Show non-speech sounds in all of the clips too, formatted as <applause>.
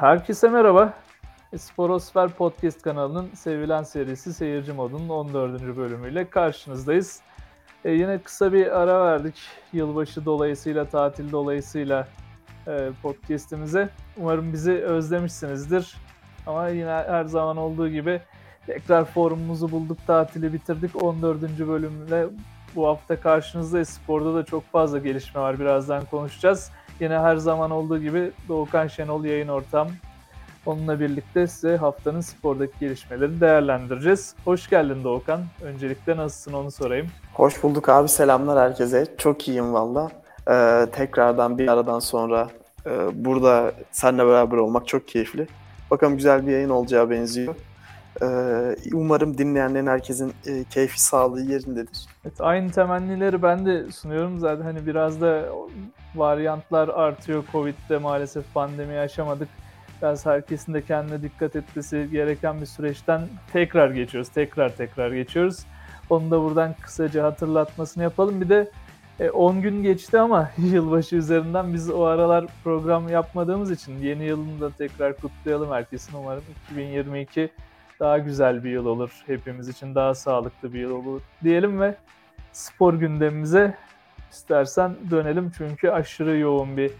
Herkese merhaba. Sporosfer Podcast kanalının sevilen serisi Seyirci Mod'un 14. bölümüyle karşınızdayız. E, yine kısa bir ara verdik yılbaşı dolayısıyla, tatil dolayısıyla e, podcast'imize. Umarım bizi özlemişsinizdir. Ama yine her zaman olduğu gibi tekrar forumumuzu bulduk, tatili bitirdik. 14. bölümle bu hafta karşınızdayız. Sporda da çok fazla gelişme var. Birazdan konuşacağız. Yine her zaman olduğu gibi Doğukan Şenol yayın ortam. Onunla birlikte size haftanın spordaki gelişmeleri değerlendireceğiz. Hoş geldin Doğukan. Öncelikle nasılsın onu sorayım. Hoş bulduk abi. Selamlar herkese. Çok iyiyim valla. Ee, tekrardan bir aradan sonra e, burada seninle beraber olmak çok keyifli. Bakalım güzel bir yayın olacağı benziyor. Ee, umarım dinleyenlerin herkesin e, keyfi sağlığı yerindedir. Evet, aynı temennileri ben de sunuyorum. Zaten hani biraz da varyantlar artıyor. Covid'de maalesef pandemi yaşamadık. Biraz herkesin de kendine dikkat etmesi gereken bir süreçten tekrar geçiyoruz. Tekrar tekrar geçiyoruz. Onu da buradan kısaca hatırlatmasını yapalım. Bir de 10 e, gün geçti ama <laughs> yılbaşı üzerinden biz o aralar program yapmadığımız için yeni yılını da tekrar kutlayalım herkesin. Umarım 2022 daha güzel bir yıl olur. Hepimiz için daha sağlıklı bir yıl olur diyelim ve spor gündemimize istersen dönelim. Çünkü aşırı yoğun bir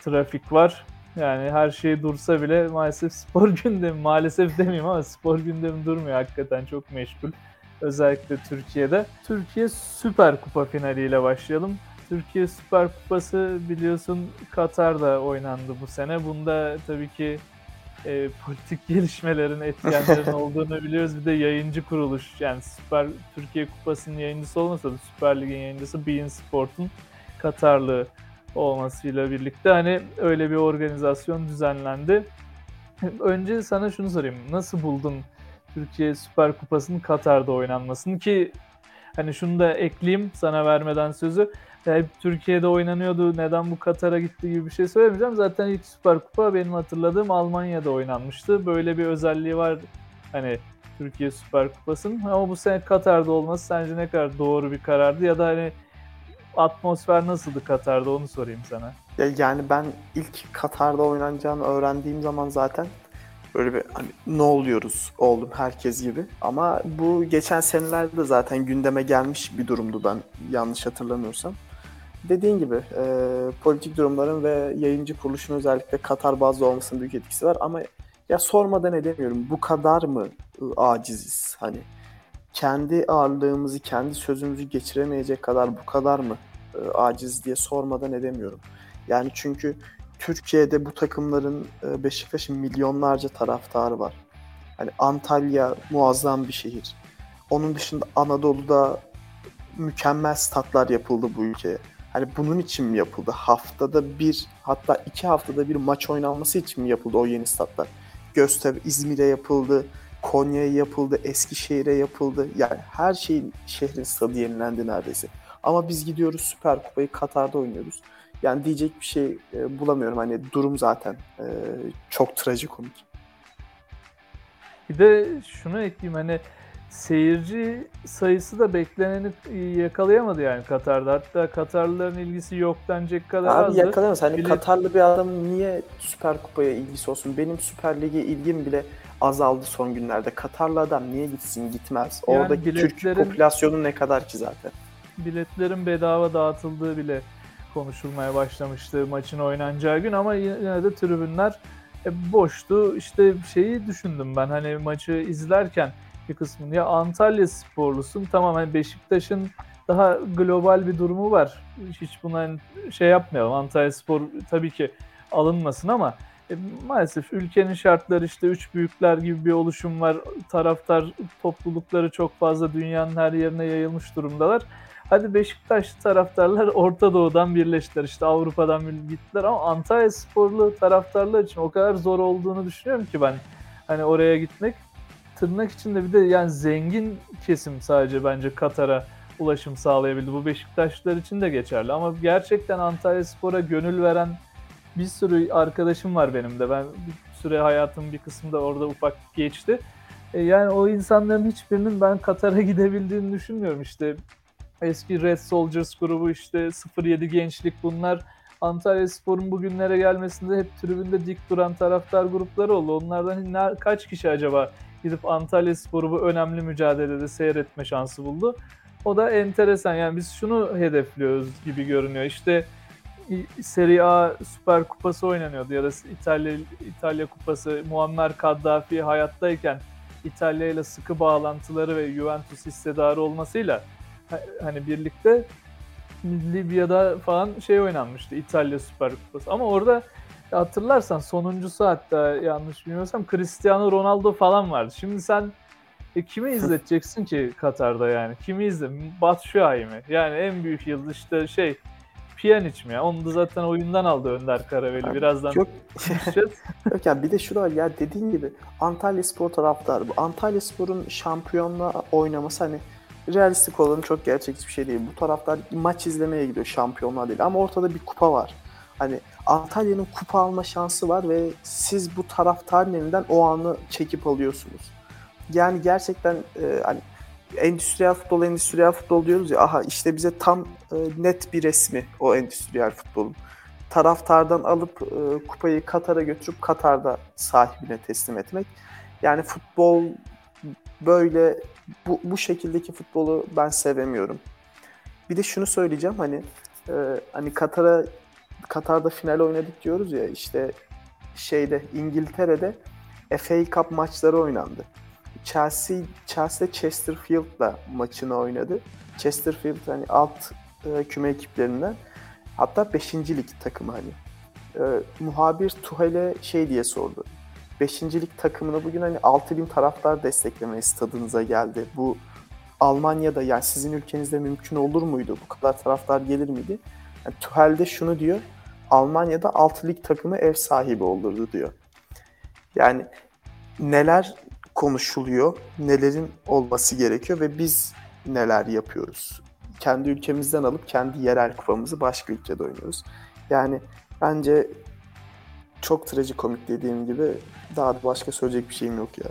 trafik var. Yani her şey dursa bile maalesef spor <laughs> gündemi, maalesef demeyeyim ama spor gündemi durmuyor. Hakikaten çok meşgul. Özellikle Türkiye'de. Türkiye Süper Kupa finaliyle başlayalım. Türkiye Süper Kupası biliyorsun Katar'da oynandı bu sene. Bunda tabii ki e, politik <laughs> gelişmelerin, etkenlerin <laughs> olduğunu biliyoruz. Bir de yayıncı kuruluş yani Süper Türkiye Kupası'nın yayıncısı olmasa da Süper Lig'in yayıncısı Bein Sport'un Katarlı olmasıyla birlikte hani öyle bir organizasyon düzenlendi. <laughs> Önce sana şunu sorayım. Nasıl buldun Türkiye Süper Kupası'nın Katar'da oynanmasını ki hani şunu da ekleyeyim sana vermeden sözü hep Türkiye'de oynanıyordu neden bu Katar'a gitti gibi bir şey söylemeyeceğim. Zaten ilk Süper Kupa benim hatırladığım Almanya'da oynanmıştı. Böyle bir özelliği var hani Türkiye Süper Kupası'nın. Ama bu sene Katar'da olması sence ne kadar doğru bir karardı ya da hani atmosfer nasıldı Katar'da onu sorayım sana. Ya yani ben ilk Katar'da oynanacağını öğrendiğim zaman zaten böyle bir hani ne oluyoruz oldum herkes gibi. Ama bu geçen senelerde zaten gündeme gelmiş bir durumdu ben yanlış hatırlamıyorsam. Dediğin gibi e, politik durumların ve yayıncı kuruluşun özellikle Katar bazlı olmasının büyük etkisi var ama ya sormadan edemiyorum. Bu kadar mı ıı, aciziz? Hani kendi ağırlığımızı, kendi sözümüzü geçiremeyecek kadar bu kadar mı e, aciz diye sormadan edemiyorum. Yani çünkü Türkiye'de bu takımların e, Beşiktaş'ın milyonlarca taraftarı var. Hani Antalya muazzam bir şehir. Onun dışında Anadolu'da mükemmel statlar yapıldı bu ülkeye. Hani bunun için mi yapıldı? Haftada bir hatta iki haftada bir maç oynanması için mi yapıldı o yeni statlar? Göztepe İzmir'e yapıldı, Konya'ya yapıldı, Eskişehir'e yapıldı. Yani her şeyin şehrin stadı yenilendi neredeyse. Ama biz gidiyoruz Süper Kupayı Katar'da oynuyoruz. Yani diyecek bir şey e, bulamıyorum. Hani durum zaten e, çok trajikomik. Bir de şunu ekleyeyim hani seyirci sayısı da bekleneni yakalayamadı yani Katar'da. Hatta Katarlıların ilgisi yok denecek kadar Abi azdı. yakalayamaz. Hani Bilet... Katarlı bir adam niye Süper Kupa'ya ilgisi olsun? Benim Süper Lig'e ilgim bile azaldı son günlerde. Katarlı adam niye gitsin gitmez. Yani Oradaki biletlerin, Türk popülasyonu ne kadar ki zaten. Biletlerin bedava dağıtıldığı bile konuşulmaya başlamıştı maçın oynanacağı gün ama yine de tribünler e, boştu. İşte şeyi düşündüm ben hani maçı izlerken bir kısmını ya Antalya sporlusun tamam hani Beşiktaş'ın daha global bir durumu var. Hiç buna şey yapmayalım. Antalya Spor tabii ki alınmasın ama e, maalesef ülkenin şartları işte üç büyükler gibi bir oluşum var. Taraftar toplulukları çok fazla dünyanın her yerine yayılmış durumdalar. Hadi Beşiktaş taraftarlar <laughs> Orta Doğu'dan birleştiler. işte Avrupa'dan gittiler ama Antalya sporlu taraftarlar için o kadar zor olduğunu düşünüyorum ki ben. Hani oraya gitmek tırnak içinde bir de yani zengin kesim sadece bence Katar'a ulaşım sağlayabildi. Bu Beşiktaşlılar için de geçerli ama gerçekten Antalya Spor'a gönül veren bir sürü arkadaşım var benim de. Ben bir süre hayatım bir kısmında orada ufak geçti. E yani o insanların hiçbirinin ben Katar'a <laughs> gidebildiğini düşünmüyorum. İşte eski Red Soldiers grubu işte 07 gençlik bunlar Antalya Spor'un bugünlere gelmesinde hep tribünde dik duran taraftar grupları oldu. Onlardan kaç kişi acaba gidip Antalya Spor'u bu önemli mücadelede seyretme şansı buldu? O da enteresan. Yani biz şunu hedefliyoruz gibi görünüyor. İşte Serie A Süper Kupası oynanıyordu ya da İtalya İtalya Kupası Muammer Kaddafi hayattayken İtalya ile sıkı bağlantıları ve Juventus hissedarı olmasıyla hani birlikte Libya'da falan şey oynanmıştı İtalya Süper Kupası. Ama orada hatırlarsan sonuncusu hatta yanlış bilmiyorsam Cristiano Ronaldo falan vardı. Şimdi sen e, kimi <laughs> izleteceksin ki Katar'da yani? Kimi izle? Batshuayi mi? Yani en büyük yıldız işte şey Pjanic mi ya? Onu da zaten oyundan aldı Önder Karaveli. Birazdan Çok... <laughs> Yok yani bir de şu da ya dediğin gibi Antalya Spor taraftarı. Bu Antalya Spor'un şampiyonla oynaması hani realistik olanı çok gerçekçi bir şey değil. Bu taraftar maç izlemeye gidiyor şampiyonlar değil ama ortada bir kupa var. Hani Antalya'nın kupa alma şansı var ve siz bu taraftarın elinden o anı çekip alıyorsunuz. Yani gerçekten e, hani endüstriyel futbol, endüstriyel futbol diyoruz ya. Aha işte bize tam e, net bir resmi o endüstriyel futbolun. Taraftardan alıp e, kupayı Katar'a götürüp Katar'da sahibine teslim etmek. Yani futbol böyle bu, bu şekildeki futbolu ben sevemiyorum. Bir de şunu söyleyeceğim hani e, hani Katar'a Katar'da final oynadık diyoruz ya işte şeyde İngiltere'de FA Cup maçları oynandı. Chelsea Chelsea Chesterfield'la maçını oynadı. Chesterfield hani alt e, küme ekiplerinden hatta 5. lig takımı hani. E, muhabir Tuhel'e şey diye sordu. 5. lig takımını bugün hani 6000 taraftar desteklemeye stadınıza geldi. Bu Almanya'da yani sizin ülkenizde mümkün olur muydu? Bu kadar taraftar gelir miydi? Yani Tuhel de şunu diyor. Almanya'da 6 lig takımı ev sahibi olurdu diyor. Yani neler konuşuluyor, nelerin olması gerekiyor ve biz neler yapıyoruz. Kendi ülkemizden alıp kendi yerel kupamızı başka ülkede oynuyoruz. Yani bence çok trajikomik dediğim gibi daha da başka söyleyecek bir şeyim yok ya.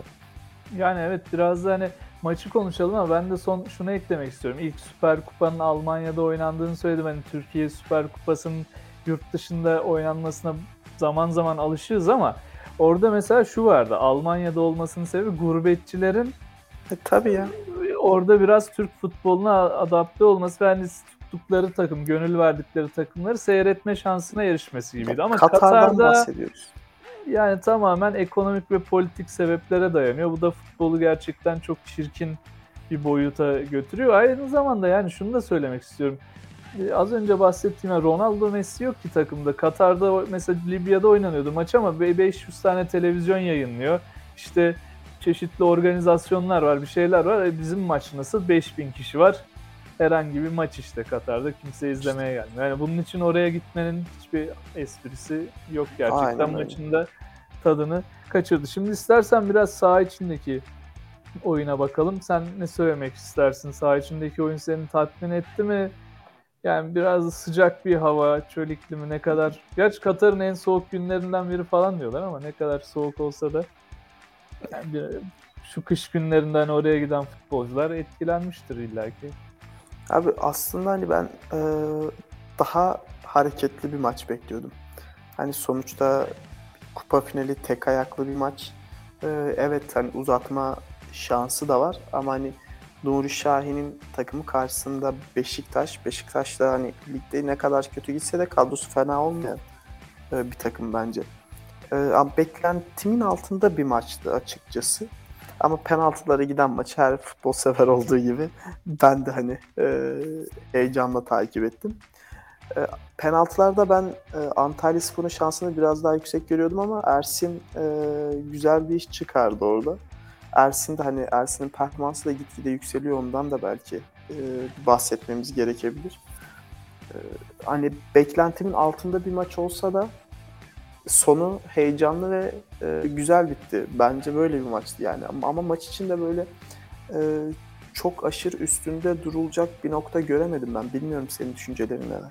Yani evet biraz da hani maçı konuşalım ama ben de son şunu eklemek istiyorum. İlk Süper Kupa'nın Almanya'da oynandığını söyledim. Hani Türkiye Süper Kupası'nın yurt dışında oynanmasına zaman zaman alışığız ama Orada mesela şu vardı. Almanya'da olmasının sebebi gurbetçilerin e, tabii ya. Orada biraz Türk futboluna adapte olması ve hani tuttukları takım, gönül verdikleri takımları seyretme şansına erişmesi gibiydi. Ama Katar'dan Katar'da bahsediyoruz. Yani tamamen ekonomik ve politik sebeplere dayanıyor. Bu da futbolu gerçekten çok çirkin bir boyuta götürüyor. Aynı zamanda yani şunu da söylemek istiyorum. Ee, az önce bahsettiğim Ronaldo Messi yok ki takımda. Katar'da mesela Libya'da oynanıyordu maç ama 500 tane televizyon yayınlıyor. İşte çeşitli organizasyonlar var, bir şeyler var. E bizim maç nasıl? 5000 kişi var. Herhangi bir maç işte Katar'da kimse izlemeye gelmiyor. Yani bunun için oraya gitmenin hiçbir esprisi yok gerçekten Aynen maçında tadını kaçırdı. Şimdi istersen biraz saha içindeki oyuna bakalım. Sen ne söylemek istersin? Saha içindeki oyun seni tatmin etti mi? Yani biraz sıcak bir hava, çöl iklimi ne kadar... Gerçi Katar'ın en soğuk günlerinden biri falan diyorlar ama ne kadar soğuk olsa da yani şu kış günlerinden oraya giden futbolcular etkilenmiştir illaki. Abi aslında hani ben e, daha hareketli bir maç bekliyordum. Hani sonuçta kupa finali tek ayaklı bir maç. E, evet hani uzatma şansı da var ama hani Nuri Şahin'in takımı karşısında Beşiktaş. Beşiktaş da hani ligde ne kadar kötü gitse de kadrosu fena olmayan e, bir takım bence. E, beklentimin altında bir maçtı açıkçası. Ama penaltılara giden maç her futbol sever olduğu gibi ben de hani e, heyecanla takip ettim. E, penaltılarda ben e, Antalya Spor'un şansını biraz daha yüksek görüyordum ama Ersin e, güzel bir iş çıkardı orada. Ersin de hani Ersin'in performansı da gitgide yükseliyor ondan da belki e, bahsetmemiz gerekebilir. E, hani beklentimin altında bir maç olsa da sonu heyecanlı ve e, güzel bitti. Bence böyle bir maçtı yani. Ama, ama maç içinde böyle e, çok aşırı üstünde durulacak bir nokta göremedim ben. Bilmiyorum senin düşüncelerin neler.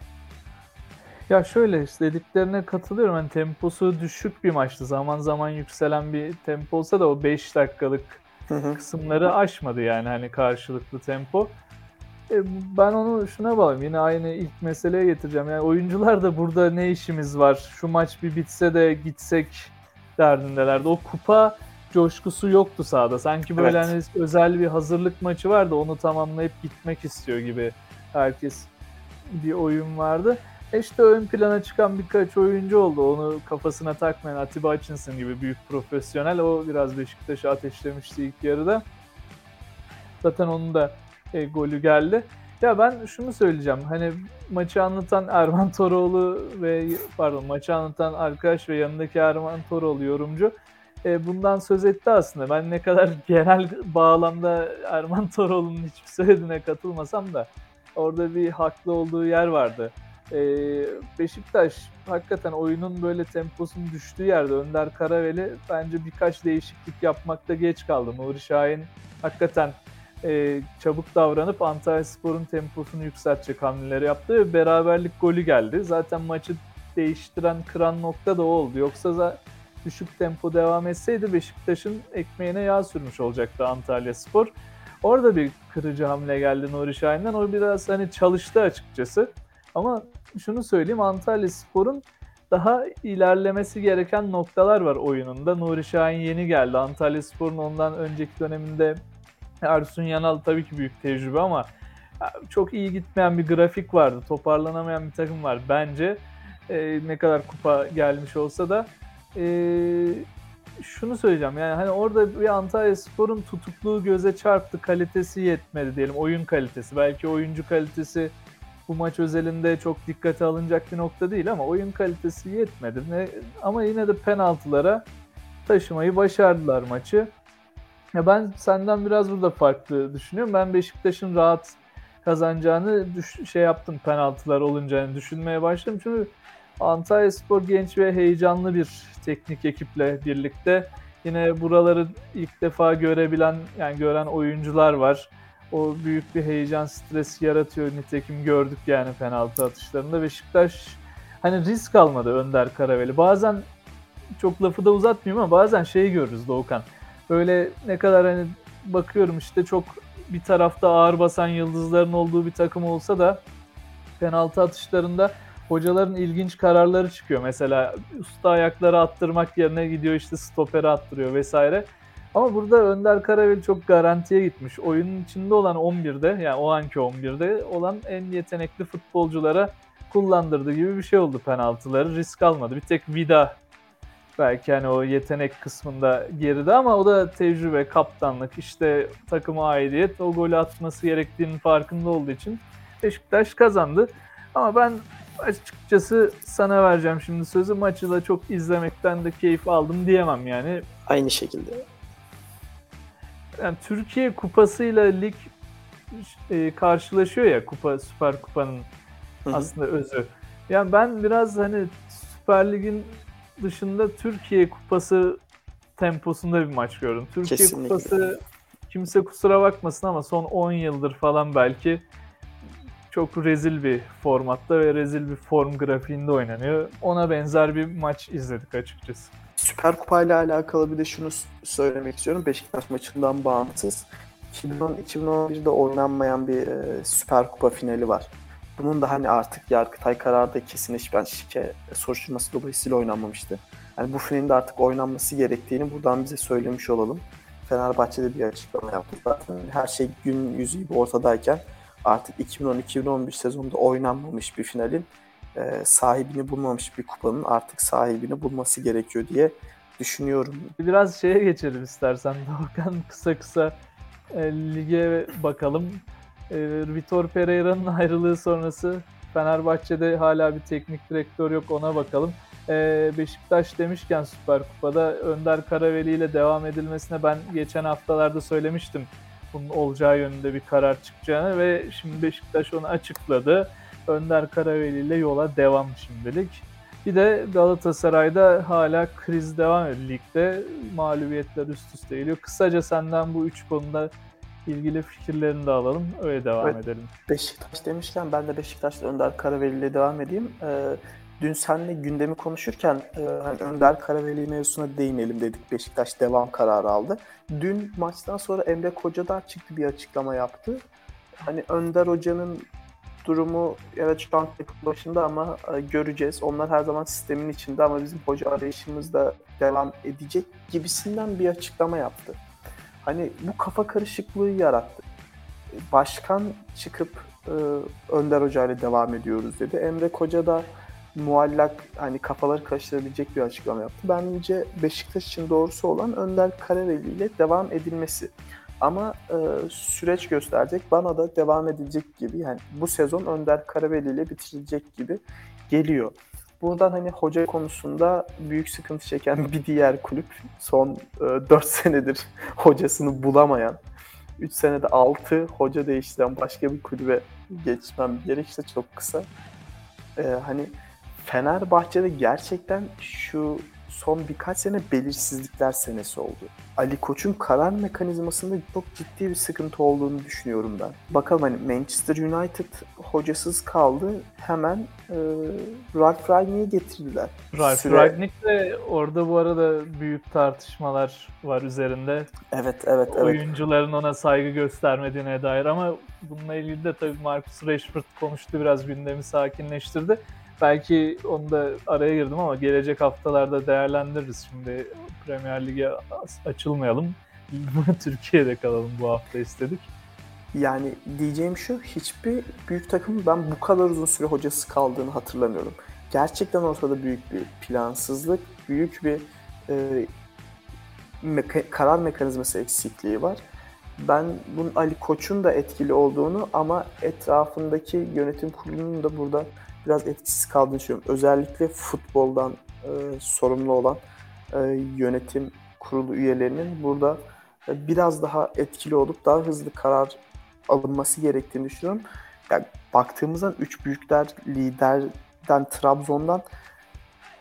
Ya şöyle dediklerine katılıyorum. Hani temposu düşük bir maçtı. Zaman zaman yükselen bir tempo olsa da o 5 dakikalık kısımları aşmadı yani hani karşılıklı tempo. E, ben onu şuna bağlayayım. Yine aynı ilk meseleye getireceğim. Yani oyuncular da burada ne işimiz var? Şu maç bir bitse de gitsek derdindelerdi. O kupa coşkusu yoktu sahada. Sanki böyle evet. hani özel bir hazırlık maçı vardı. Onu tamamlayıp gitmek istiyor gibi herkes bir oyun vardı. E işte ön plana çıkan birkaç oyuncu oldu. Onu kafasına takmayan Atiba Hutchinson gibi büyük profesyonel. O biraz Beşiktaş'ı ateşlemişti ilk yarıda. Zaten onun da e, golü geldi. Ya ben şunu söyleyeceğim. Hani maçı anlatan Erman <laughs> Toroğlu ve pardon maçı anlatan arkadaş ve yanındaki Erman Toroğlu yorumcu e, bundan söz etti aslında. Ben ne kadar <laughs> genel bağlamda Erman Toroğlu'nun hiçbir söylediğine katılmasam da orada bir haklı olduğu yer vardı. E, Beşiktaş hakikaten oyunun böyle temposunun düştüğü yerde Önder Karaveli bence birkaç değişiklik yapmakta geç kaldı. Nuri Şahin hakikaten e, çabuk davranıp Antalya Spor'un temposunu yükseltecek hamleleri yaptı ve beraberlik golü geldi. Zaten maçı değiştiren kıran nokta da oldu. Yoksa da düşük tempo devam etseydi Beşiktaş'ın ekmeğine yağ sürmüş olacaktı Antalya Spor. Orada bir kırıcı hamle geldi Nuri Şahin'den. O biraz hani çalıştı açıkçası. Ama şunu söyleyeyim Antalya Spor'un daha ilerlemesi gereken noktalar var oyununda. Nuri Şahin yeni geldi. Antalya Spor'un ondan önceki döneminde <laughs> Ersun Yanal tabii ki büyük tecrübe ama çok iyi gitmeyen bir grafik vardı. Toparlanamayan bir takım var bence. E, ne kadar kupa gelmiş olsa da e, şunu söyleyeceğim yani hani orada bir Antalya Spor'un tutukluğu göze çarptı kalitesi yetmedi diyelim oyun kalitesi belki oyuncu kalitesi bu maç özelinde çok dikkate alınacak bir nokta değil ama oyun kalitesi yetmedi ne, ama yine de penaltılara taşımayı başardılar maçı. Ya ben senden biraz burada farklı düşünüyorum. Ben Beşiktaş'ın rahat kazanacağını düş şey yaptım penaltılar olunca düşünmeye başladım. Çünkü Antalya Spor genç ve heyecanlı bir teknik ekiple birlikte. Yine buraları ilk defa görebilen yani gören oyuncular var. O büyük bir heyecan, stres yaratıyor. Nitekim gördük yani penaltı atışlarında. Beşiktaş hani risk almadı Önder Karaveli. Bazen çok lafı da uzatmayayım ama bazen şeyi görürüz Doğukan böyle ne kadar hani bakıyorum işte çok bir tarafta ağır basan yıldızların olduğu bir takım olsa da penaltı atışlarında hocaların ilginç kararları çıkıyor. Mesela usta ayakları attırmak yerine gidiyor işte stoperi attırıyor vesaire. Ama burada Önder Karaveli çok garantiye gitmiş. Oyunun içinde olan 11'de yani o anki 11'de olan en yetenekli futbolculara kullandırdığı gibi bir şey oldu penaltıları. Risk almadı. Bir tek Vida belki hani o yetenek kısmında geride ama o da tecrübe, kaptanlık, işte takıma aidiyet, o golü atması gerektiğinin farkında olduğu için Beşiktaş kazandı. Ama ben açıkçası sana vereceğim şimdi sözü. Maçı da çok izlemekten de keyif aldım diyemem yani. Aynı şekilde. Yani Türkiye kupasıyla lig e, karşılaşıyor ya kupa Süper Kupa'nın aslında özü. Yani ben biraz hani Süper Lig'in dışında Türkiye Kupası temposunda bir maç gördüm. Türkiye Kesinlikle. Kupası kimse kusura bakmasın ama son 10 yıldır falan belki çok rezil bir formatta ve rezil bir form grafiğinde oynanıyor. Ona benzer bir maç izledik açıkçası. Süper Kupa ile alakalı bir de şunu söylemek istiyorum. Beşiktaş maçından bağımsız. 2010-2011'de oynanmayan bir e, Süper Kupa finali var. Bunun da hani artık Yargıtay kararı da kesinleşen şike soruşturması dolayısıyla oynanmamıştı. Yani bu finalin de artık oynanması gerektiğini buradan bize söylemiş olalım. Fenerbahçe'de bir açıklama yaptı. Zaten her şey gün yüzü gibi ortadayken artık 2010-2011 sezonunda oynanmamış bir finalin e, sahibini bulmamış bir kupanın artık sahibini bulması gerekiyor diye düşünüyorum. Biraz şeye geçelim istersen Doğukan kısa kısa e, lige bakalım. E, Vitor Pereira'nın <laughs> ayrılığı sonrası Fenerbahçe'de hala bir teknik direktör yok ona bakalım. E, Beşiktaş demişken Süper Kupa'da Önder Karaveli ile devam edilmesine ben geçen haftalarda söylemiştim. Bunun olacağı yönünde bir karar çıkacağını ve şimdi Beşiktaş onu açıkladı. Önder Karaveli ile yola devam şimdilik. Bir de Galatasaray'da hala kriz devam ediyor ligde. Mağlubiyetler üst üste geliyor. Kısaca senden bu üç konuda ilgili fikirlerini de alalım. Öyle devam evet, edelim. Beşiktaş demişken ben de Beşiktaş'ta Önder Karaveli ile devam edeyim. Ee, dün seninle gündemi konuşurken e, hani Önder Karaveli mevzusuna değinelim dedik. Beşiktaş devam kararı aldı. Dün maçtan sonra Emre Kocadağ çıktı bir açıklama yaptı. hani Önder Hoca'nın durumu evet şu an başında ama e, göreceğiz. Onlar her zaman sistemin içinde ama bizim hoca arayışımız da devam edecek gibisinden bir açıklama yaptı. Hani bu kafa karışıklığı yarattı. Başkan çıkıp e, Önder Hoca ile devam ediyoruz dedi. Emre Koca da muallak hani kafaları karıştırabilecek bir açıklama yaptı. Bence Beşiktaş için doğrusu olan Önder Karareli ile devam edilmesi. Ama e, süreç gösterecek. Bana da devam edilecek gibi yani bu sezon Önder Karabeli ile bitirilecek gibi geliyor. Buradan hani hoca konusunda büyük sıkıntı çeken <laughs> bir diğer kulüp son e, 4 senedir <laughs> hocasını bulamayan 3 senede 6 hoca değiştiren başka bir kulübe geçmem gerekirse çok kısa. E, hani Fenerbahçe'de gerçekten şu son birkaç sene belirsizlikler senesi oldu. Ali Koç'un karar mekanizmasında çok ciddi bir sıkıntı olduğunu düşünüyorum ben. Bakalım hani Manchester United hocasız kaldı. Hemen e, Ralf Rangnick'i getirdiler. Ralf Süre- Rangnick de orada bu arada büyük tartışmalar var üzerinde. Evet, evet, evet. Oyuncuların ona saygı göstermediğine dair ama bununla ilgili de tabii Marcus Rashford konuştu biraz gündemi sakinleştirdi. Belki onu da araya girdim ama gelecek haftalarda değerlendiririz. Şimdi Premier Lig'e açılmayalım. <laughs> Türkiye'de kalalım bu hafta istedik. Yani diyeceğim şu, hiçbir büyük takım ben bu kadar uzun süre hocası kaldığını hatırlamıyorum. Gerçekten ortada büyük bir plansızlık, büyük bir e, meka- karar mekanizması eksikliği var. Ben bunun Ali Koç'un da etkili olduğunu ama etrafındaki yönetim kurulunun da burada biraz etkisiz kaldığını düşünüyorum. Özellikle futboldan e, sorumlu olan e, yönetim kurulu üyelerinin burada e, biraz daha etkili olup daha hızlı karar alınması gerektiğini düşünüyorum. Yani baktığımızda üç büyükler liderden Trabzon'dan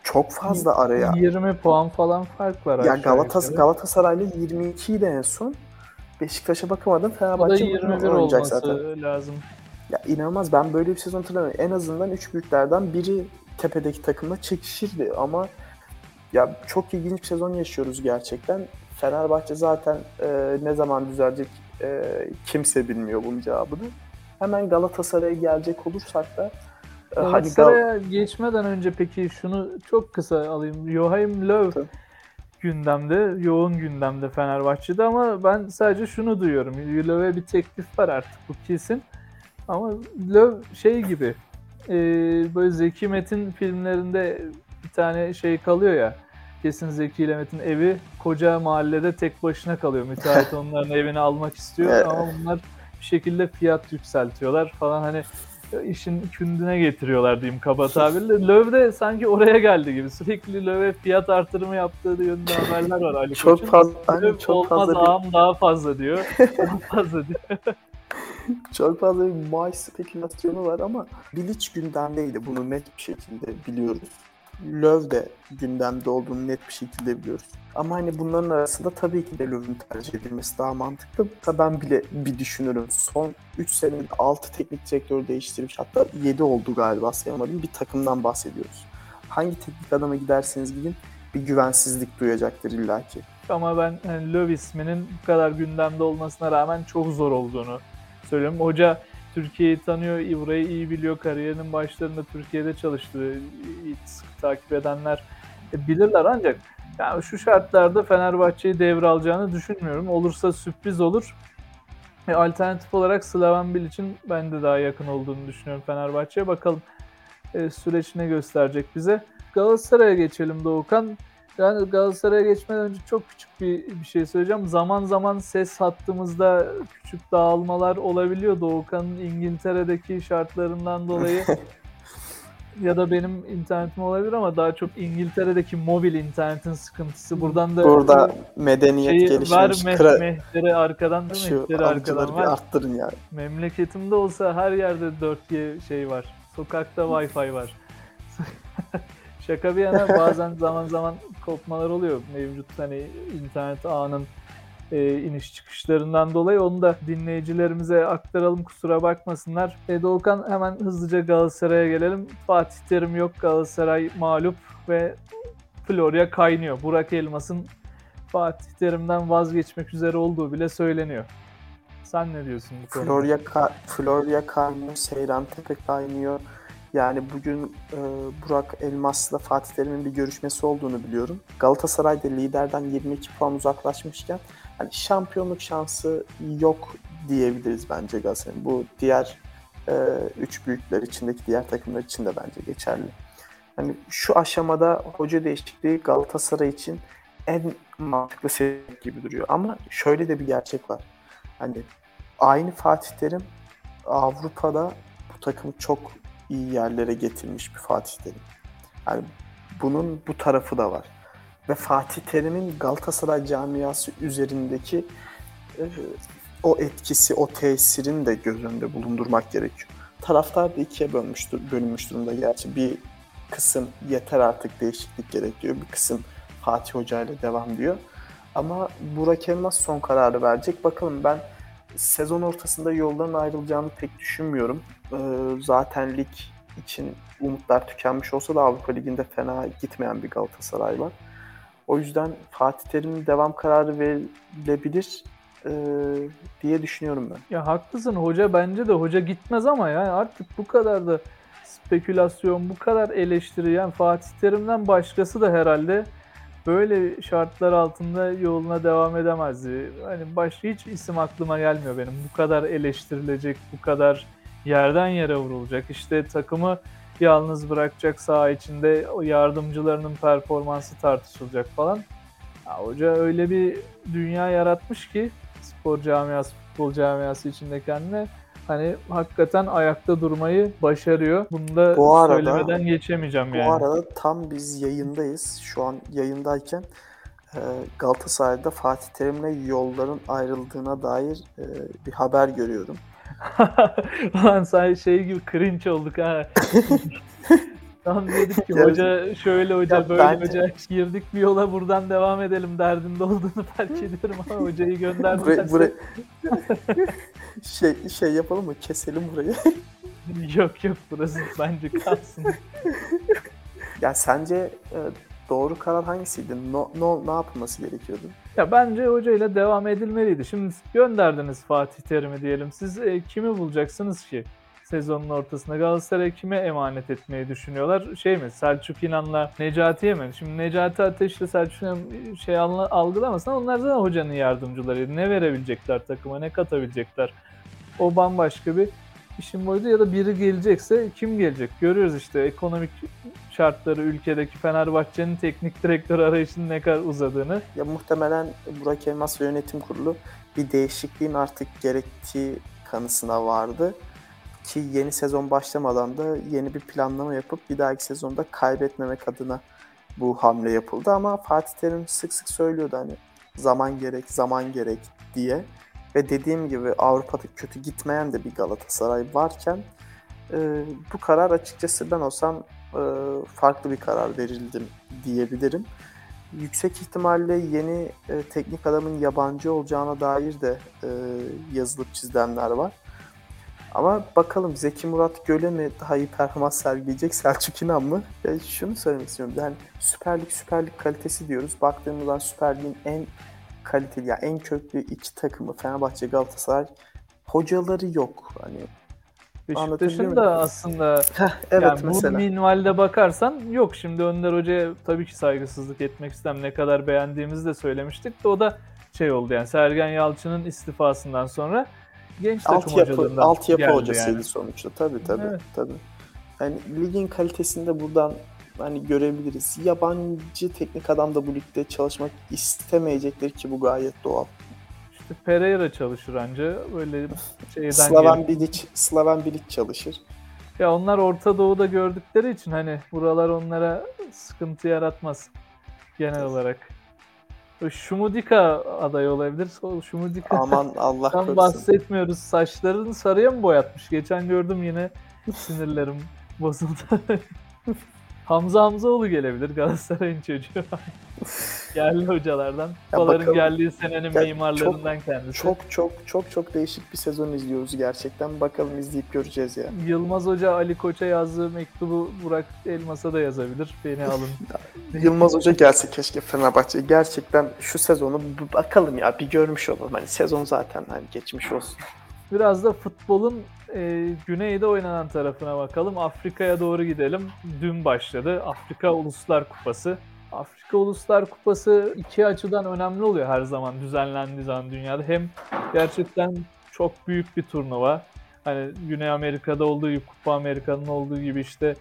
çok fazla araya. 20 puan falan fark var Ya Galatas. Galatasaray'la 22 idi en son. Beşiktaş'a bakamadım. O da Fenerbahçe 21 bugün oynayacak olması zaten. lazım. Ya inanılmaz ben böyle bir sezon hatırlamıyorum. En azından üç büyüklerden biri tepedeki takımla çekişirdi ama ya çok ilginç bir sezon yaşıyoruz gerçekten. Fenerbahçe zaten e, ne zaman düzelecek e, kimse bilmiyor bunun cevabını. Hemen Galatasaray'a gelecek olursak da e, hani Gal- Galatasaray'a geçmeden önce peki şunu çok kısa alayım. Joachim Löw Tabii. gündemde, yoğun gündemde Fenerbahçe'de ama ben sadece şunu duyuyorum. Löw'e bir teklif var artık bu kesin. Ama Löw şey gibi e, böyle Zeki Metin filmlerinde bir tane şey kalıyor ya kesin Zeki ile Metin evi koca mahallede tek başına kalıyor. Müteahhit <laughs> onların evini almak istiyor ama bunlar bir şekilde fiyat yükseltiyorlar falan hani işin kündüne getiriyorlar diyeyim kaba tabirle. <laughs> Löw de sanki oraya geldi gibi. Sürekli Löw'e fiyat artırımı yaptığı yönünde haberler var Ali çok Koç'un. fazla Löw çok olmaz fazla ağam daha fazla diyor. <laughs> Daha fazla diyor. Çok fazla bir maaş spekülasyonu var ama Bilic gündemdeydi. Bunu net bir şekilde biliyoruz. Löw de gündemde olduğunu net bir şekilde biliyoruz. Ama hani bunların arasında tabii ki de Löw'ün tercih edilmesi daha mantıklı. Hatta ben bile bir düşünürüm. Son 3 senede 6 teknik direktör değiştirmiş. Hatta 7 oldu galiba sayamadım. Bir takımdan bahsediyoruz. Hangi teknik adama giderseniz gidin bir güvensizlik duyacaktır illaki. Ama ben yani Löw isminin bu kadar gündemde olmasına rağmen çok zor olduğunu söylüyorum. Hoca Türkiye'yi tanıyor, İbra'yı iyi biliyor. Kariyerinin başlarında Türkiye'de çalıştı. Sıkı takip edenler e, bilirler ancak yani şu şartlarda Fenerbahçe'yi devralacağını düşünmüyorum. Olursa sürpriz olur. E, alternatif olarak Slaven Bilic'in ben de daha yakın olduğunu düşünüyorum Fenerbahçe'ye. Bakalım e, süreç ne gösterecek bize. Galatasaray'a geçelim Doğukan. Yani Galatasaray'a geçmeden önce çok küçük bir, bir şey söyleyeceğim. Zaman zaman ses hattımızda küçük dağılmalar olabiliyor Doğukan'ın İngiltere'deki şartlarından dolayı. <laughs> ya da benim internetim olabilir ama daha çok İngiltere'deki mobil internetin sıkıntısı. Buradan da Burada medeniyet şeyi gelişmiş. meh, Kra- Mehter'i arkadan değil mi? Mehter'i arkadan bir ver. arttırın ya. Memleketimde olsa her yerde 4G şey var. Sokakta Wi-Fi var. Şaka bir yana bazen <laughs> zaman zaman kopmalar oluyor. Mevcut hani internet ağının e, iniş çıkışlarından dolayı onu da dinleyicilerimize aktaralım kusura bakmasınlar. E, Doğukan hemen hızlıca Galatasaray'a gelelim. Fatih Terim yok Galatasaray mağlup ve Florya kaynıyor. Burak Elmas'ın Fatih Terim'den vazgeçmek üzere olduğu bile söyleniyor. Sen ne diyorsun bu konuda? Florya, ka- Florya kaynıyor, Seyran Tepe kaynıyor. Yani bugün e, Burak Elmas'la Fatih Terim'in bir görüşmesi olduğunu biliyorum. Galatasaray da liderden 22 puan uzaklaşmışken hani şampiyonluk şansı yok diyebiliriz bence Galatasaray'ın. Bu diğer e, üç büyükler içindeki diğer takımlar için de bence geçerli. Hani şu aşamada hoca değişikliği Galatasaray için en mantıklı seçenek gibi duruyor. Ama şöyle de bir gerçek var. Hani aynı Fatih Terim Avrupa'da bu takımı çok iyi yerlere getirmiş bir Fatih Terim. Yani bunun bu tarafı da var. Ve Fatih Terim'in Galatasaray camiası üzerindeki e, o etkisi, o tesirini de göz önünde bulundurmak gerekiyor. Taraftar da ikiye bölmüştür, bölünmüş durumda gerçi. Bir kısım yeter artık değişiklik gerekiyor. Bir kısım Fatih Hoca ile devam diyor. Ama Burak Elmas son kararı verecek. Bakalım ben sezon ortasında yolların ayrılacağını pek düşünmüyorum. Ee, zaten lig için umutlar tükenmiş olsa da Avrupa Ligi'nde fena gitmeyen bir Galatasaray var. O yüzden Fatih Terim'in devam kararı verilebilir e, diye düşünüyorum ben. Ya haklısın hoca bence de hoca gitmez ama yani artık bu kadar da spekülasyon, bu kadar eleştiri yani Fatih Terim'den başkası da herhalde böyle şartlar altında yoluna devam edemezdi. Hani başka hiç isim aklıma gelmiyor benim. Bu kadar eleştirilecek, bu kadar yerden yere vurulacak. İşte takımı yalnız bırakacak saha içinde yardımcılarının performansı tartışılacak falan. Ya hoca öyle bir dünya yaratmış ki spor camiası, futbol camiası içinde kendine hani hakikaten ayakta durmayı başarıyor. Bunu da Bu arada- söylemeden geçemeyeceğim Bu yani. arada tam biz yayındayız. Şu an yayındayken e, Galatasaray'da Fatih Terim'le yolların ayrıldığına dair e, bir haber görüyorum. <laughs> Lan sen şey gibi cringe olduk ha. <laughs> Tam dedik ki hoca şöyle hoca Ya böyle bence- hoca girdik bir yola buradan devam edelim derdinde olduğunu fark ediyorum ama hocayı Buraya, gönderdilerse buraya... <laughs> şey şey yapalım mı? Keselim burayı. <laughs> yok yok burası bence kalsın. <laughs> ya sence e, doğru karar hangisiydi? No, no, ne yapılması gerekiyordu? Ya bence hocayla devam edilmeliydi. Şimdi gönderdiniz Fatih Terim'i diyelim. Siz e, kimi bulacaksınız ki? Sezonun ortasında Galatasaray kime emanet etmeyi düşünüyorlar? Şey mi? Selçuk İnan'la Necati'ye mi? Şimdi Necati Ateş'le Selçuk İnan şey algılamasın ama onlar zaten hocanın yardımcılarıydı. Ne verebilecekler takıma? Ne katabilecekler? O bambaşka bir işin boyutu ya da biri gelecekse kim gelecek? Görüyoruz işte ekonomik şartları ülkedeki Fenerbahçe'nin teknik direktör arayışının ne kadar uzadığını. Ya muhtemelen Burak Elmas ve yönetim kurulu bir değişikliğin artık gerektiği kanısına vardı. Ki yeni sezon başlamadan da yeni bir planlama yapıp bir dahaki sezonda kaybetmemek adına bu hamle yapıldı. Ama Fatih Terim sık sık söylüyordu hani zaman gerek, zaman gerek diye. Ve dediğim gibi Avrupa'da kötü gitmeyen de bir Galatasaray varken e, bu karar açıkçası ben olsam e, farklı bir karar verildim diyebilirim. Yüksek ihtimalle yeni e, teknik adamın yabancı olacağına dair de e, yazılıp çizilenler var. Ama bakalım Zeki Murat Göle mi daha iyi performans sergileyecek Selçuk İnan mı? Ya şunu söylemek istiyorum. Yani Süper Lig Süper Lig kalitesi diyoruz. Baktığımızda Süper Lig'in en kaliteli ya en köklü iki takımı Fenerbahçe Galatasaray hocaları yok. Hani Beşiktaş'ın da aslında evet yani mesela. bu minvalde bakarsan yok şimdi Önder Hoca'ya tabii ki saygısızlık etmek istem ne kadar beğendiğimizi de söylemiştik de o da şey oldu yani Sergen Yalçın'ın istifasından sonra genç takım altyapı, hocalığından altyapı geldi hocasıydı yani. sonuçta. Tabii tabii. Evet. tabii. Yani ligin kalitesini de buradan hani görebiliriz. Yabancı teknik adam da bu ligde çalışmak istemeyecektir ki bu gayet doğal. İşte Pereira çalışır anca böyle <laughs> şeyden Slaven gelip- Bilic, Slaven Bilic çalışır. Ya onlar Orta Doğu'da gördükleri için hani buralar onlara sıkıntı yaratmaz genel olarak. Şumudika aday olabilir. O Şumudika Aman Allah korusun. bahsetmiyoruz. Saçlarını sarıya mı boyatmış? Geçen gördüm yine sinirlerim bozuldu. <laughs> Hamza Hamzaoğlu gelebilir Galatasaray'ın çocuğu. Yerli hocalardan. Kupaların geldiği senenin Ya mimarlarından kendisi. Çok çok çok çok değişik bir sezon izliyoruz gerçekten. Bakalım izleyip göreceğiz ya. Yılmaz Hoca Ali Koç'a yazdığı mektubu Burak Elmas'a da yazabilir. Beni alın. <laughs> Yılmaz Hoca gelse keşke Fenerbahçe. Gerçekten şu sezonu bakalım ya bir görmüş olalım. Hani sezon zaten hani geçmiş olsun. Biraz da futbolun e, güneyde oynanan tarafına bakalım. Afrika'ya doğru gidelim. Dün başladı. Afrika Uluslar Kupası. Afrika Uluslar Kupası iki açıdan önemli oluyor her zaman düzenlendiği zaman dünyada. Hem gerçekten çok büyük bir turnuva. Hani Güney Amerika'da olduğu gibi, Kupa Amerika'nın olduğu gibi işte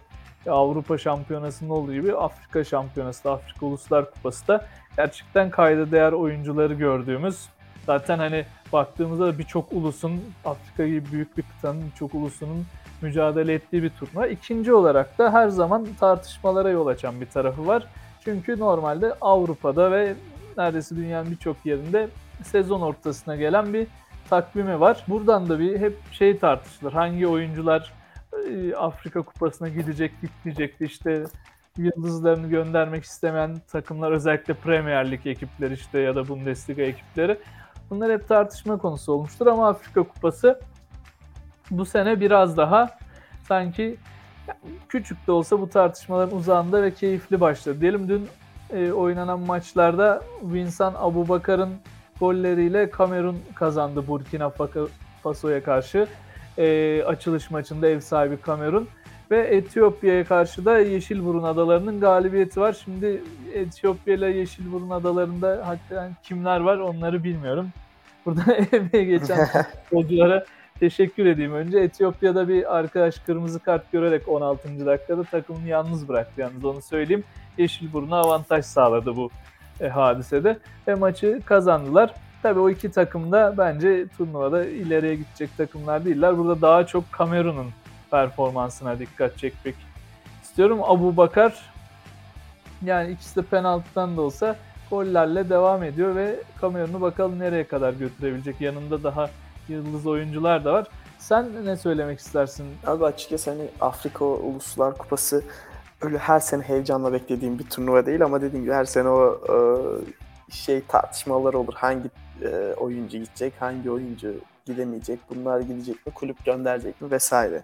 Avrupa Şampiyonası'nın olduğu gibi Afrika Şampiyonası da, Afrika Uluslar Kupası da gerçekten kayda değer oyuncuları gördüğümüz zaten hani baktığımızda birçok ulusun Afrika gibi büyük bir kıtanın birçok ulusunun mücadele ettiği bir turnuva. İkinci olarak da her zaman tartışmalara yol açan bir tarafı var. Çünkü normalde Avrupa'da ve neredeyse dünyanın birçok yerinde sezon ortasına gelen bir takvimi var. Buradan da bir hep şey tartışılır. Hangi oyuncular Afrika Kupası'na gidecek, gitmeyecek işte yıldızlarını göndermek istemeyen takımlar özellikle Premier Lig ekipleri işte ya da Bundesliga ekipleri bunlar hep tartışma konusu olmuştur ama Afrika Kupası bu sene biraz daha sanki küçük de olsa bu tartışmaların uzağında ve keyifli başladı. Diyelim dün e, oynanan maçlarda Vincent Abubakar'ın golleriyle Kamerun kazandı Burkina Faso'ya karşı. E, açılış maçında ev sahibi Kamerun. Ve Etiyopya'ya karşı da Yeşilburun Adaları'nın galibiyeti var. Şimdi Etiyopya ile Yeşilburun Adaları'nda hatta kimler var onları bilmiyorum. Burada <laughs> emeğe geçen <laughs> futbolculara teşekkür edeyim. Önce Etiyopya'da bir arkadaş kırmızı kart görerek 16. dakikada takımını yalnız bıraktı yalnız onu söyleyeyim. Yeşilburun'a avantaj sağladı bu e, hadisede ve maçı kazandılar. Tabii o iki takım da bence turnuvada ileriye gidecek takımlar değiller. Burada daha çok Kamerun'un performansına dikkat çekmek istiyorum. Abu Bakar yani ikisi de penaltıdan da olsa gollerle devam ediyor ve Kamerun'u bakalım nereye kadar götürebilecek. Yanında daha yıldız oyuncular da var. Sen ne söylemek istersin? Abi açıkçası hani Afrika Uluslar Kupası öyle her sene heyecanla beklediğim bir turnuva değil ama dediğim gibi her sene o e, şey tartışmalar olur. Hangi e, oyuncu gidecek, hangi oyuncu gidemeyecek, bunlar gidecek mi, kulüp gönderecek mi vesaire.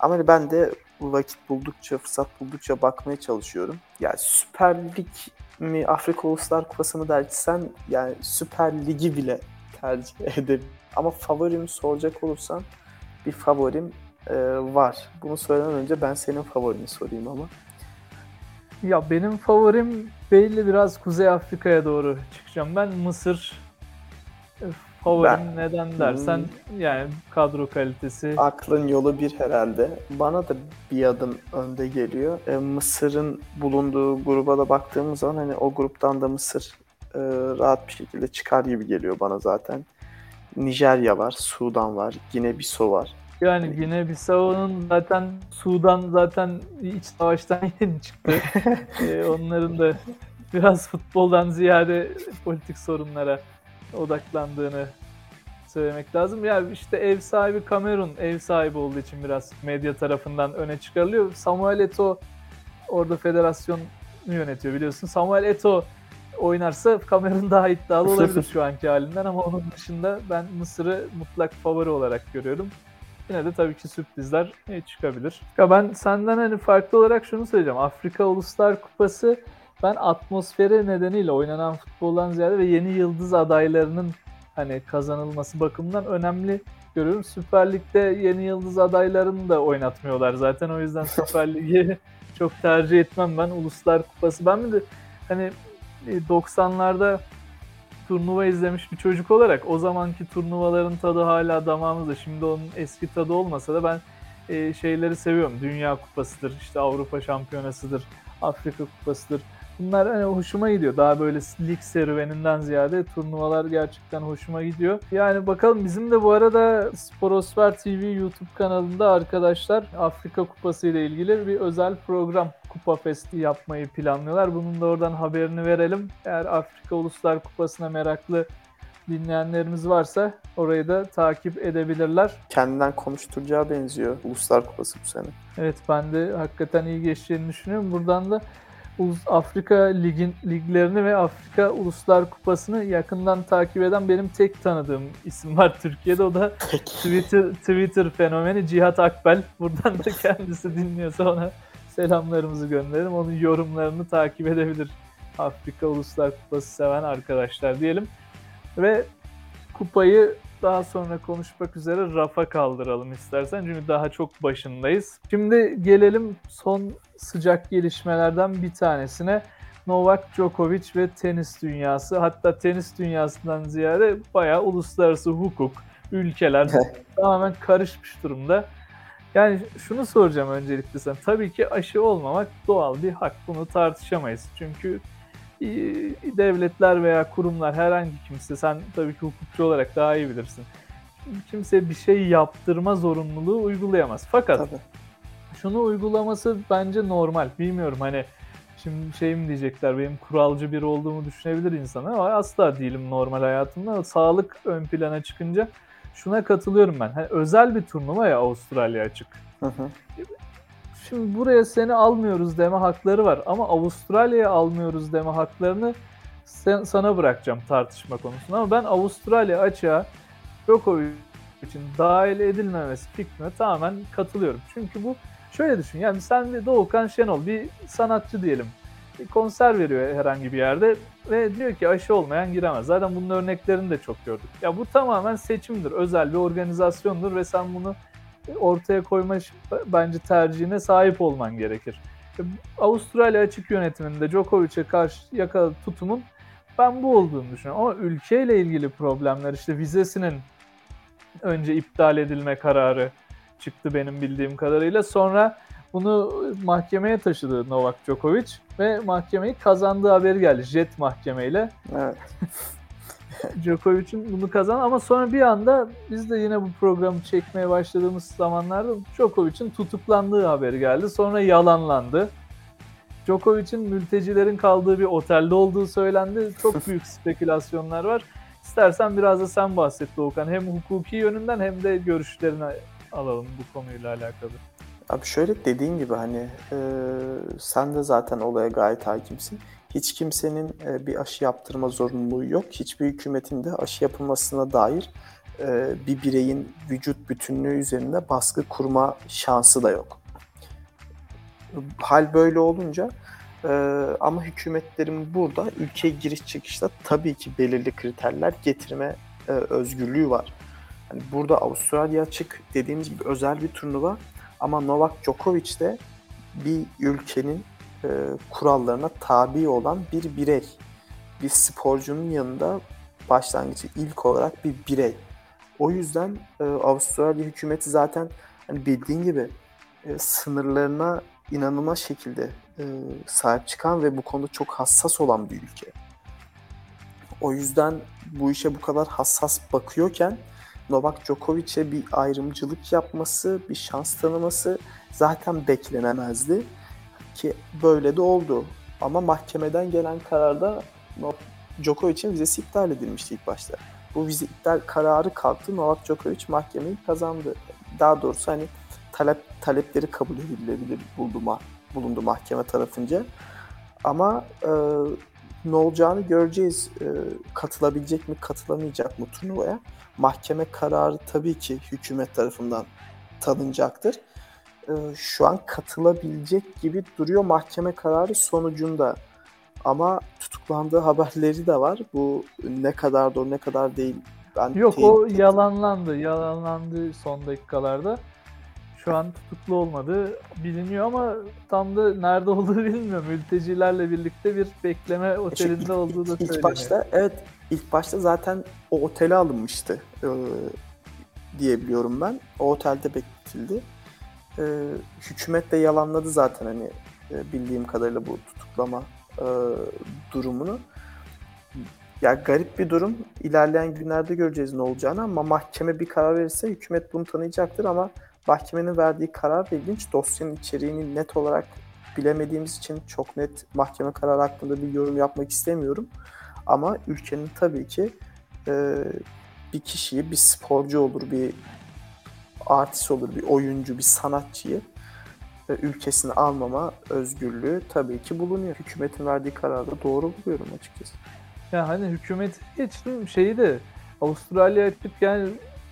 Ama hani ben de vakit buldukça, fırsat buldukça bakmaya çalışıyorum. Yani Süper Lig mi, Afrika Uluslar Kupası mı dersen yani Süper Ligi bile tercih <laughs> ederim. Ama favorimi soracak olursan bir favorim e, var. Bunu söylemeden önce ben senin favorini sorayım ama. Ya benim favorim belli biraz Kuzey Afrika'ya doğru çıkacağım. Ben Mısır favorim ben, neden dersen hmm, yani kadro kalitesi. Aklın yolu bir herhalde. Bana da bir adım önde geliyor. E, Mısır'ın bulunduğu gruba da baktığımız zaman hani o gruptan da Mısır e, rahat bir şekilde çıkar gibi geliyor bana zaten. Nijerya var, Sudan var, Gine Biso var. Yani Gine Bissau'nun zaten Sudan zaten iç savaştan <laughs> yeni çıktı. ee, <laughs> onların da biraz futboldan ziyade politik sorunlara odaklandığını söylemek lazım. Yani işte ev sahibi Kamerun ev sahibi olduğu için biraz medya tarafından öne çıkarılıyor. Samuel Eto'o orada federasyon yönetiyor biliyorsun. Samuel Eto'o oynarsa Kamerun daha iddialı olabilir <laughs> şu anki halinden ama onun dışında ben Mısır'ı mutlak favori olarak görüyorum. Yine de tabii ki sürprizler çıkabilir. Ya ben senden hani farklı olarak şunu söyleyeceğim. Afrika Uluslar Kupası ben atmosferi nedeniyle oynanan futboldan ziyade ve yeni yıldız adaylarının hani kazanılması bakımından önemli görüyorum. Süper Lig'de yeni yıldız adaylarını da oynatmıyorlar zaten. O yüzden Süper <laughs> Lig'i çok tercih etmem ben. Uluslar Kupası. Ben mi de hani 90'larda e, turnuva izlemiş bir çocuk olarak o zamanki turnuvaların tadı hala damağımızda. Şimdi onun eski tadı olmasa da ben e, şeyleri seviyorum. Dünya Kupası'dır, işte Avrupa Şampiyonası'dır, Afrika Kupası'dır. Bunlar hani hoşuma gidiyor. Daha böyle lig serüveninden ziyade turnuvalar gerçekten hoşuma gidiyor. Yani bakalım bizim de bu arada Sporosfer TV YouTube kanalında arkadaşlar Afrika Kupası ile ilgili bir özel program Kupa Festi yapmayı planlıyorlar. Bunun da oradan haberini verelim. Eğer Afrika Uluslar Kupası'na meraklı dinleyenlerimiz varsa orayı da takip edebilirler. Kendinden konuşturacağı benziyor Uluslar Kupası bu sene. Evet ben de hakikaten iyi geçeceğini düşünüyorum. Buradan da Afrika Ligin liglerini ve Afrika Uluslar Kupası'nı yakından takip eden benim tek tanıdığım isim var Türkiye'de. O da <laughs> Twitter Twitter fenomeni Cihat Akbel. Buradan da <laughs> kendisi dinliyorsa ona selamlarımızı gönderelim. Onun yorumlarını takip edebilir. Afrika Uluslar Kupası seven arkadaşlar diyelim. Ve kupayı daha sonra konuşmak üzere rafa kaldıralım istersen. Çünkü daha çok başındayız. Şimdi gelelim son sıcak gelişmelerden bir tanesine. Novak Djokovic ve tenis dünyası. Hatta tenis dünyasından ziyade bayağı uluslararası hukuk, ülkeler tamamen karışmış durumda. Yani şunu soracağım öncelikle sen. Tabii ki aşı olmamak doğal bir hak. Bunu tartışamayız. Çünkü devletler veya kurumlar herhangi kimse sen tabii ki hukukçu olarak daha iyi bilirsin. Kimse bir şey yaptırma zorunluluğu uygulayamaz. Fakat tabii. şunu uygulaması bence normal. Bilmiyorum hani şimdi şey mi diyecekler benim kuralcı biri olduğumu düşünebilir insan ama asla değilim normal hayatımda. Sağlık ön plana çıkınca şuna katılıyorum ben. Hani özel bir turnuva ya Avustralya açık. Hı hı. Şimdi buraya seni almıyoruz deme hakları var ama Avustralya'ya almıyoruz deme haklarını sen, sana bırakacağım tartışma konusunda ama ben Avustralya açığa Djokovic için dahil edilmemesi fikrine tamamen katılıyorum. Çünkü bu şöyle düşün yani sen bir Doğukan Şenol bir sanatçı diyelim bir konser veriyor herhangi bir yerde ve diyor ki aşı olmayan giremez. Zaten bunun örneklerini de çok gördük. Ya bu tamamen seçimdir, özel bir organizasyondur ve sen bunu ortaya koyma bence tercihine sahip olman gerekir. Avustralya açık yönetiminde Djokovic'e karşı yakaladığı tutumun ben bu olduğunu düşünüyorum. Ama ülkeyle ilgili problemler işte vizesinin önce iptal edilme kararı çıktı benim bildiğim kadarıyla. Sonra bunu mahkemeye taşıdı Novak Djokovic ve mahkemeyi kazandığı haberi geldi jet mahkemeyle. Evet. <laughs> Djokovic'in bunu kazan ama sonra bir anda biz de yine bu programı çekmeye başladığımız zamanlarda Djokovic'in tutuklandığı haberi geldi. Sonra yalanlandı. Djokovic'in mültecilerin kaldığı bir otelde olduğu söylendi. Çok <laughs> büyük spekülasyonlar var. İstersen biraz da sen bahset Doğukan. Hem hukuki yönünden hem de görüşlerini alalım bu konuyla alakalı. Abi şöyle dediğin gibi hani e, sen de zaten olaya gayet hakimsin. Hiç kimsenin e, bir aşı yaptırma zorunluluğu yok. Hiçbir hükümetin de aşı yapılmasına dair e, bir bireyin vücut bütünlüğü üzerinde baskı kurma şansı da yok. Hal böyle olunca e, ama hükümetlerin burada ülkeye giriş çıkışta tabii ki belirli kriterler getirme özgürlüğü var. Yani burada Avustralya açık dediğimiz gibi özel bir turnuva ama Novak Djokovic de bir ülkenin e, kurallarına tabi olan bir birey. Bir sporcunun yanında başlangıcı ilk olarak bir birey. O yüzden e, Avustralya hükümeti zaten hani bildiğin gibi e, sınırlarına inanılmaz şekilde e, sahip çıkan ve bu konuda çok hassas olan bir ülke. O yüzden bu işe bu kadar hassas bakıyorken Novak Djokovic'e bir ayrımcılık yapması, bir şans tanıması zaten beklenemezdi. Ki böyle de oldu. Ama mahkemeden gelen kararda Djokovic'in vizesi iptal edilmişti ilk başta. Bu vize iptal kararı kalktı. Novak Djokovic mahkemeyi kazandı. Daha doğrusu hani talep talepleri kabul edilebilir buldu, ma bulundu mahkeme tarafınca. Ama e, ne olacağını göreceğiz. E, katılabilecek mi, katılamayacak mı turnuvaya? Mahkeme kararı tabii ki hükümet tarafından tanınacaktır. E, şu an katılabilecek gibi duruyor mahkeme kararı sonucunda. Ama tutuklandığı haberleri de var. Bu ne kadar doğru ne kadar değil. Ben Yok o yalanlandı. Yalanlandı son dakikalarda. Şu an tutuklu olmadığı biliniyor ama tam da nerede olduğu <laughs> bilmiyorum. Mültecilerle birlikte bir bekleme otelinde ilk, olduğu da söyleniyor. İlk başta evet ilk başta zaten o otele alınmıştı e, diyebiliyorum ben. O otelde bekletildi e, hükümet de yalanladı zaten hani e, bildiğim kadarıyla bu tutuklama e, durumunu. Ya garip bir durum. İlerleyen günlerde göreceğiz ne olacağını ama mahkeme bir karar verirse hükümet bunu tanıyacaktır ama mahkemenin verdiği karar da ilginç. Dosyanın içeriğini net olarak bilemediğimiz için çok net mahkeme kararı hakkında bir yorum yapmak istemiyorum. Ama ülkenin tabii ki e, bir kişiyi, bir sporcu olur, bir artist olur, bir oyuncu, bir sanatçıyı e, ülkesine almama özgürlüğü tabii ki bulunuyor. Hükümetin verdiği kararı doğru buluyorum açıkçası. Ya hani hükümet geçtim şeyi de Avustralya ettik yani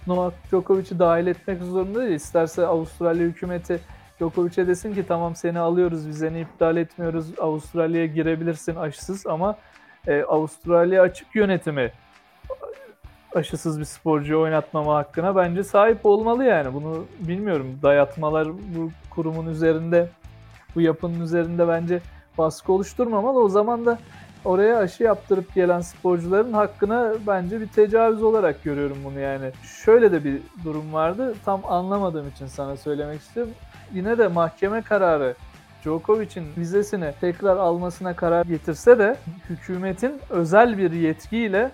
Novak Djokovic'i dahil etmek zorunda değil. İsterse Avustralya hükümeti Djokovic'e desin ki tamam seni alıyoruz, vizeni iptal etmiyoruz, Avustralya'ya girebilirsin aşısız ama e, Avustralya açık yönetimi aşısız bir sporcuyu oynatmama hakkına bence sahip olmalı yani. Bunu bilmiyorum. Dayatmalar bu kurumun üzerinde, bu yapının üzerinde bence baskı oluşturmamalı. O zaman da oraya aşı yaptırıp gelen sporcuların hakkına bence bir tecavüz olarak görüyorum bunu yani. Şöyle de bir durum vardı. Tam anlamadığım için sana söylemek istiyorum. Yine de mahkeme kararı Djokovic'in vizesini tekrar almasına karar getirse de hükümetin özel bir yetkiyle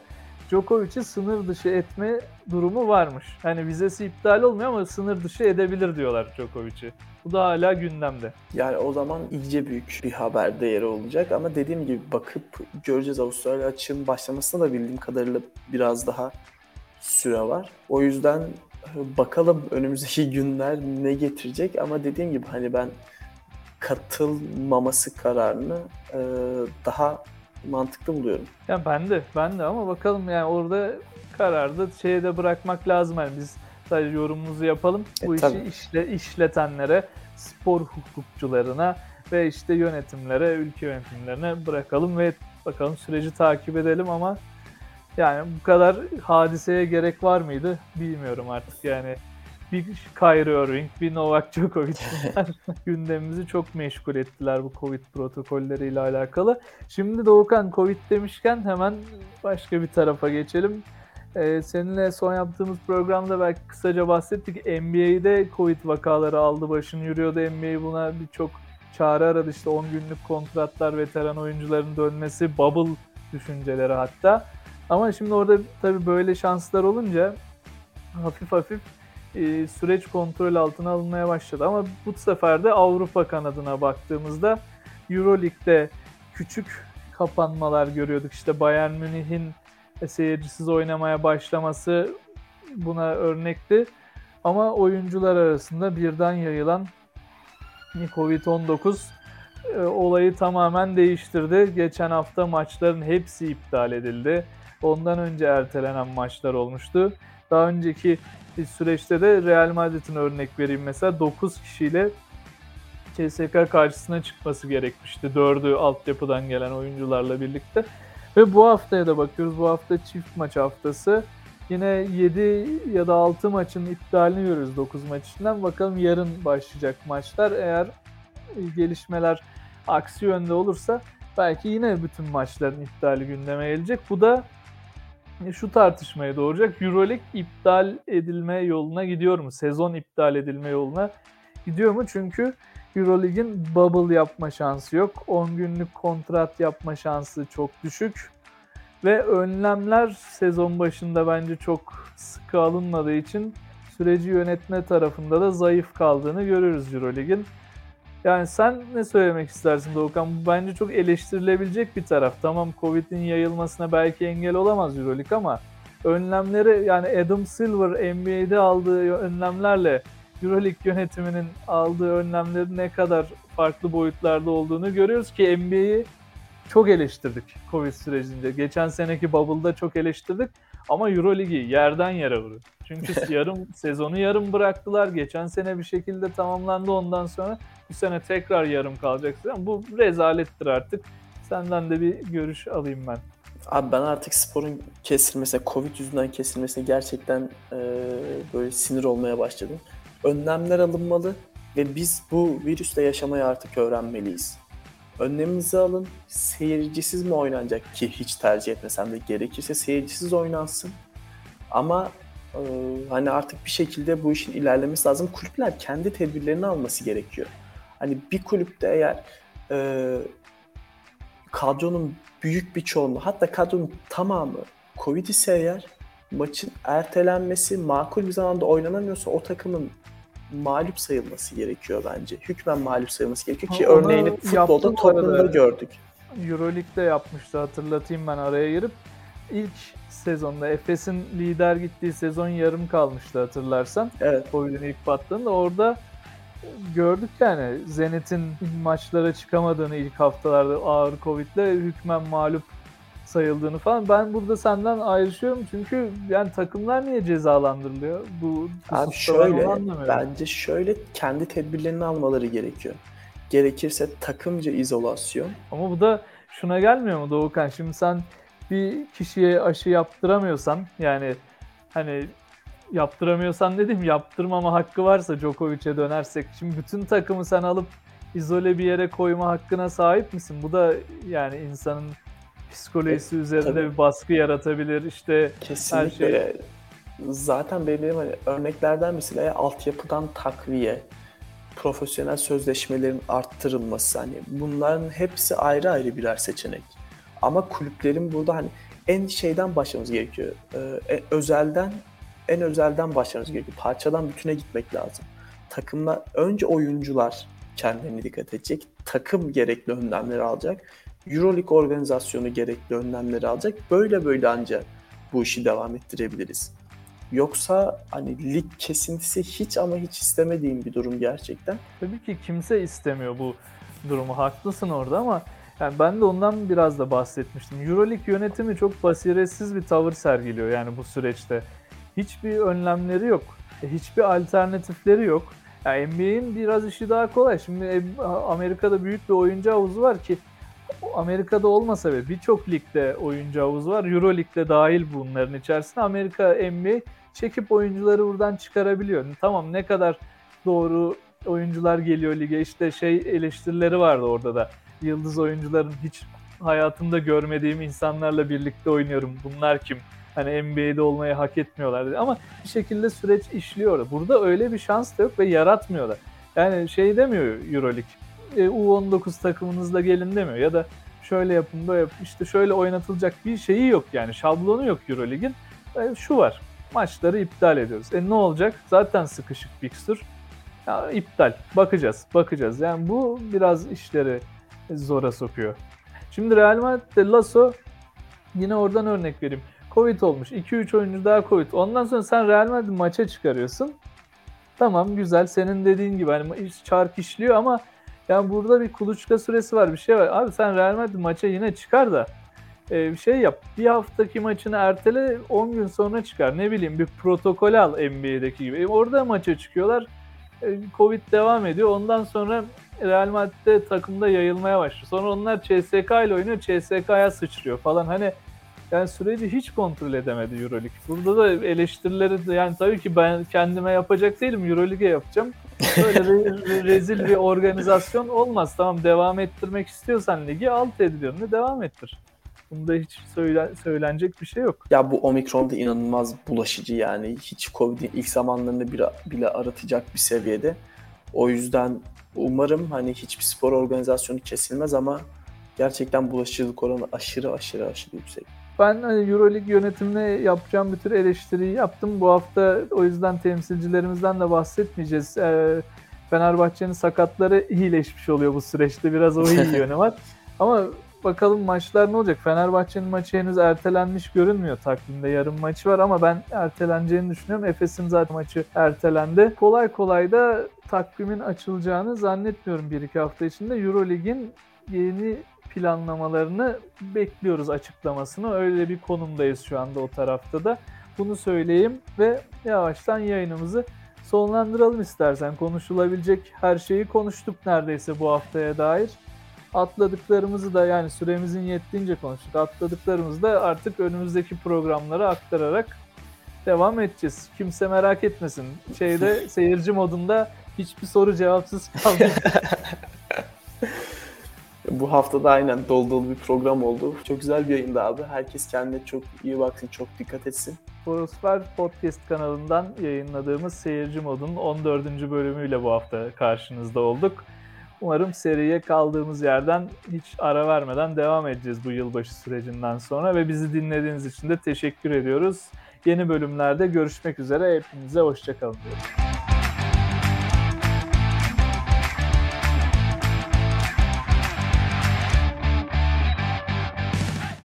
Djokovic'i sınır dışı etme durumu varmış. Hani vizesi iptal olmuyor ama sınır dışı edebilir diyorlar Djokovic'i. Bu da hala gündemde. Yani o zaman iyice büyük bir haber değeri olacak ama dediğim gibi bakıp göreceğiz Avustralya açığın başlamasına da bildiğim kadarıyla biraz daha süre var. O yüzden bakalım önümüzdeki <laughs> günler ne getirecek ama dediğim gibi hani ben katılmaması kararını daha mantıklı buluyorum. Ya ben de, ben de ama bakalım yani orada kararda şeye de bırakmak lazım. Yani biz sadece yorumumuzu yapalım. E, Bu tabii. işi işle, işletenlere, spor hukukçularına ve işte yönetimlere, ülke yönetimlerine bırakalım ve bakalım süreci takip edelim ama yani bu kadar hadiseye gerek var mıydı bilmiyorum artık yani bir Kyrie Irving, bir Novak Djokovic <laughs> gündemimizi çok meşgul ettiler bu Covid protokolleriyle alakalı. Şimdi Doğukan Covid demişken hemen başka bir tarafa geçelim. Ee, seninle son yaptığımız programda belki kısaca bahsettik. NBA'de Covid vakaları aldı başını yürüyordu. NBA buna birçok çare aradı. İşte 10 günlük kontratlar, veteran oyuncuların dönmesi, bubble düşünceleri hatta. Ama şimdi orada tabii böyle şanslar olunca hafif hafif e, süreç kontrol altına alınmaya başladı. Ama bu sefer de Avrupa kanadına baktığımızda Euroleague'de küçük kapanmalar görüyorduk. İşte Bayern Münih'in seyircisiz oynamaya başlaması buna örnekti. Ama oyuncular arasında birden yayılan Covid-19 e, olayı tamamen değiştirdi. Geçen hafta maçların hepsi iptal edildi. Ondan önce ertelenen maçlar olmuştu. Daha önceki süreçte de Real Madrid'in örnek vereyim mesela 9 kişiyle CSK karşısına çıkması gerekmişti. 4'ü altyapıdan gelen oyuncularla birlikte. Ve bu haftaya da bakıyoruz. Bu hafta çift maç haftası. Yine 7 ya da 6 maçın iptalini görüyoruz 9 maç içinden. Bakalım yarın başlayacak maçlar. Eğer gelişmeler aksi yönde olursa belki yine bütün maçların iptali gündeme gelecek. Bu da şu tartışmaya doğuracak. Euroleague iptal edilme yoluna gidiyor mu? Sezon iptal edilme yoluna gidiyor mu? Çünkü Euroleague'in bubble yapma şansı yok. 10 günlük kontrat yapma şansı çok düşük. Ve önlemler sezon başında bence çok sıkı alınmadığı için süreci yönetme tarafında da zayıf kaldığını görüyoruz Euroleague'in. Yani sen ne söylemek istersin Doğukan? Bu bence çok eleştirilebilecek bir taraf. Tamam Covid'in yayılmasına belki engel olamaz Euroleague ama önlemleri yani Adam Silver NBA'de aldığı önlemlerle Euroleague yönetiminin aldığı önlemlerin ne kadar farklı boyutlarda olduğunu görüyoruz ki NBA'yi çok eleştirdik Covid sürecinde. Geçen seneki Bubble'da çok eleştirdik ama Euroleague'i yerden yere vurdu. Çünkü yarım <laughs> sezonu yarım bıraktılar. Geçen sene bir şekilde tamamlandı ondan sonra bu sene tekrar yarım kalacak. Bu rezalettir artık. Senden de bir görüş alayım ben. Abi ben artık sporun kesilmesine, Covid yüzünden kesilmesine gerçekten e, böyle sinir olmaya başladım. Önlemler alınmalı ve biz bu virüsle yaşamayı artık öğrenmeliyiz. Önlemimizi alın. Seyircisiz mi oynanacak ki hiç tercih etmesem de gerekirse seyircisiz oynansın. Ama e, hani artık bir şekilde bu işin ilerlemesi lazım. Kulüpler kendi tedbirlerini alması gerekiyor. Hani bir kulüpte eğer e, kadronun büyük bir çoğunluğu hatta kadronun tamamı Covid ise eğer maçın ertelenmesi makul bir zamanda oynanamıyorsa o takımın mağlup sayılması gerekiyor bence. Hükmen mağlup sayılması gerekiyor ki Onu örneğini futbolda toplumda gördük. Euroleague'de yapmıştı hatırlatayım ben araya girip. ilk sezonda Efes'in lider gittiği sezon yarım kalmıştı hatırlarsan. Evet. Covid'in ilk battığında orada gördük yani Zenit'in maçlara çıkamadığını ilk haftalarda ağır Covid'le hükmen mağlup sayıldığını falan. Ben burada senden ayrışıyorum çünkü yani takımlar niye cezalandırılıyor? Bu Abi şöyle bence şöyle kendi tedbirlerini almaları gerekiyor. Gerekirse takımca izolasyon. Ama bu da şuna gelmiyor mu Doğukan? Şimdi sen bir kişiye aşı yaptıramıyorsan yani hani yaptıramıyorsan dedim yaptırmama hakkı varsa Djokovic'e dönersek şimdi bütün takımı sen alıp izole bir yere koyma hakkına sahip misin? Bu da yani insanın psikolojisi e, üzerinde tabii. bir baskı yaratabilir. İşte Kesinlikle. her şey. Zaten benim hani örneklerden mesela altyapıdan takviye, profesyonel sözleşmelerin arttırılması hani bunların hepsi ayrı ayrı birer seçenek. Ama kulüplerin burada hani en şeyden başlamamız gerekiyor. Ee, e, özelden en özelden başlamamız gerekiyor. Parçadan bütüne gitmek lazım. Takımlar önce oyuncular kendilerine dikkat edecek. Takım gerekli önlemleri alacak. Euroleague organizasyonu gerekli önlemleri alacak. Böyle böyle ancak bu işi devam ettirebiliriz. Yoksa hani lig kesintisi hiç ama hiç istemediğim bir durum gerçekten. Tabii ki kimse istemiyor bu durumu. Haklısın orada ama yani ben de ondan biraz da bahsetmiştim. Euroleague yönetimi çok basiretsiz bir tavır sergiliyor yani bu süreçte. Hiçbir önlemleri yok. E, hiçbir alternatifleri yok. Yani NBA'in biraz işi daha kolay. Şimdi Amerika'da büyük bir oyuncu havuzu var ki Amerika'da olmasa bile birçok ligde oyuncu havuzu var. Euro Lig'de dahil bunların içerisinde. Amerika NBA çekip oyuncuları buradan çıkarabiliyor. Tamam ne kadar doğru oyuncular geliyor lige işte şey eleştirileri vardı orada da. Yıldız oyuncuların hiç hayatımda görmediğim insanlarla birlikte oynuyorum. Bunlar kim? Hani NBA'de olmayı hak etmiyorlar dedi. Ama bir şekilde süreç işliyor. Burada öyle bir şans da yok ve yaratmıyorlar. Yani şey demiyor Euroleague. E, U19 takımınızla gelin demiyor. Ya da şöyle yapın böyle yapın. İşte şöyle oynatılacak bir şeyi yok yani. Şablonu yok Euroleague'in. E, şu var maçları iptal ediyoruz. E ne olacak? Zaten sıkışık fikstür. Ya iptal. Bakacağız. Bakacağız. Yani bu biraz işleri zora sokuyor. Şimdi Real Madrid'de Lasso yine oradan örnek vereyim. Covid olmuş. 2-3 oyuncu daha Covid. Ondan sonra sen Real Madrid maça çıkarıyorsun. Tamam güzel. Senin dediğin gibi hani çark işliyor ama yani burada bir kuluçka süresi var. Bir şey var. Abi sen Real Madrid maça yine çıkar da e, bir şey yap. Bir haftaki maçını ertele 10 gün sonra çıkar. Ne bileyim bir protokol al NBA'deki gibi. E, orada maça çıkıyorlar. E, Covid devam ediyor. Ondan sonra Real Madrid'de takımda yayılmaya başlıyor. Sonra onlar CSK ile oynuyor. CSK'ya sıçrıyor falan. Hani yani süreci hiç kontrol edemedi Euroleague. Burada da eleştirileri de yani tabii ki ben kendime yapacak değilim. Euroleague'e yapacağım. Böyle re- rezil bir organizasyon olmaz. Tamam devam ettirmek istiyorsan ligi alt ediliyorsun devam ettir. Bunda hiç söyle, söylenecek bir şey yok. Ya bu Omikron da inanılmaz bulaşıcı yani. Hiç Covid'in ilk zamanlarını bile aratacak bir seviyede. O yüzden umarım hani hiçbir spor organizasyonu kesilmez ama gerçekten bulaşıcılık oranı aşırı aşırı aşırı yüksek. Ben hani Euroleague yönetimine yapacağım bir tür eleştiriyi yaptım. Bu hafta o yüzden temsilcilerimizden de bahsetmeyeceğiz. Ee, Fenerbahçe'nin sakatları iyileşmiş oluyor bu süreçte. Biraz o iyi <laughs> yönü var. Ama bakalım maçlar ne olacak? Fenerbahçe'nin maçı henüz ertelenmiş görünmüyor takvimde. Yarın maçı var ama ben erteleneceğini düşünüyorum. Efes'in zaten maçı ertelendi. Kolay kolay da takvimin açılacağını zannetmiyorum bir iki hafta içinde. Eurolig'in yeni planlamalarını bekliyoruz açıklamasını. Öyle bir konumdayız şu anda o tarafta da. Bunu söyleyeyim ve yavaştan yayınımızı sonlandıralım istersen. Konuşulabilecek her şeyi konuştuk neredeyse bu haftaya dair. Atladıklarımızı da yani süremizin yettiğince konuştuk. Atladıklarımızı da artık önümüzdeki programlara aktararak devam edeceğiz. Kimse merak etmesin. Şeyde <laughs> seyirci modunda hiçbir soru cevapsız kaldı. <laughs> Bu hafta da aynen dolu dolu bir program oldu. Çok güzel bir yayındı abi. Herkes kendine çok iyi baksın, çok dikkat etsin. Forosfer Podcast kanalından yayınladığımız Seyirci Mod'un 14. bölümüyle bu hafta karşınızda olduk. Umarım seriye kaldığımız yerden hiç ara vermeden devam edeceğiz bu yılbaşı sürecinden sonra ve bizi dinlediğiniz için de teşekkür ediyoruz. Yeni bölümlerde görüşmek üzere. Hepinize hoşçakalın diyorum.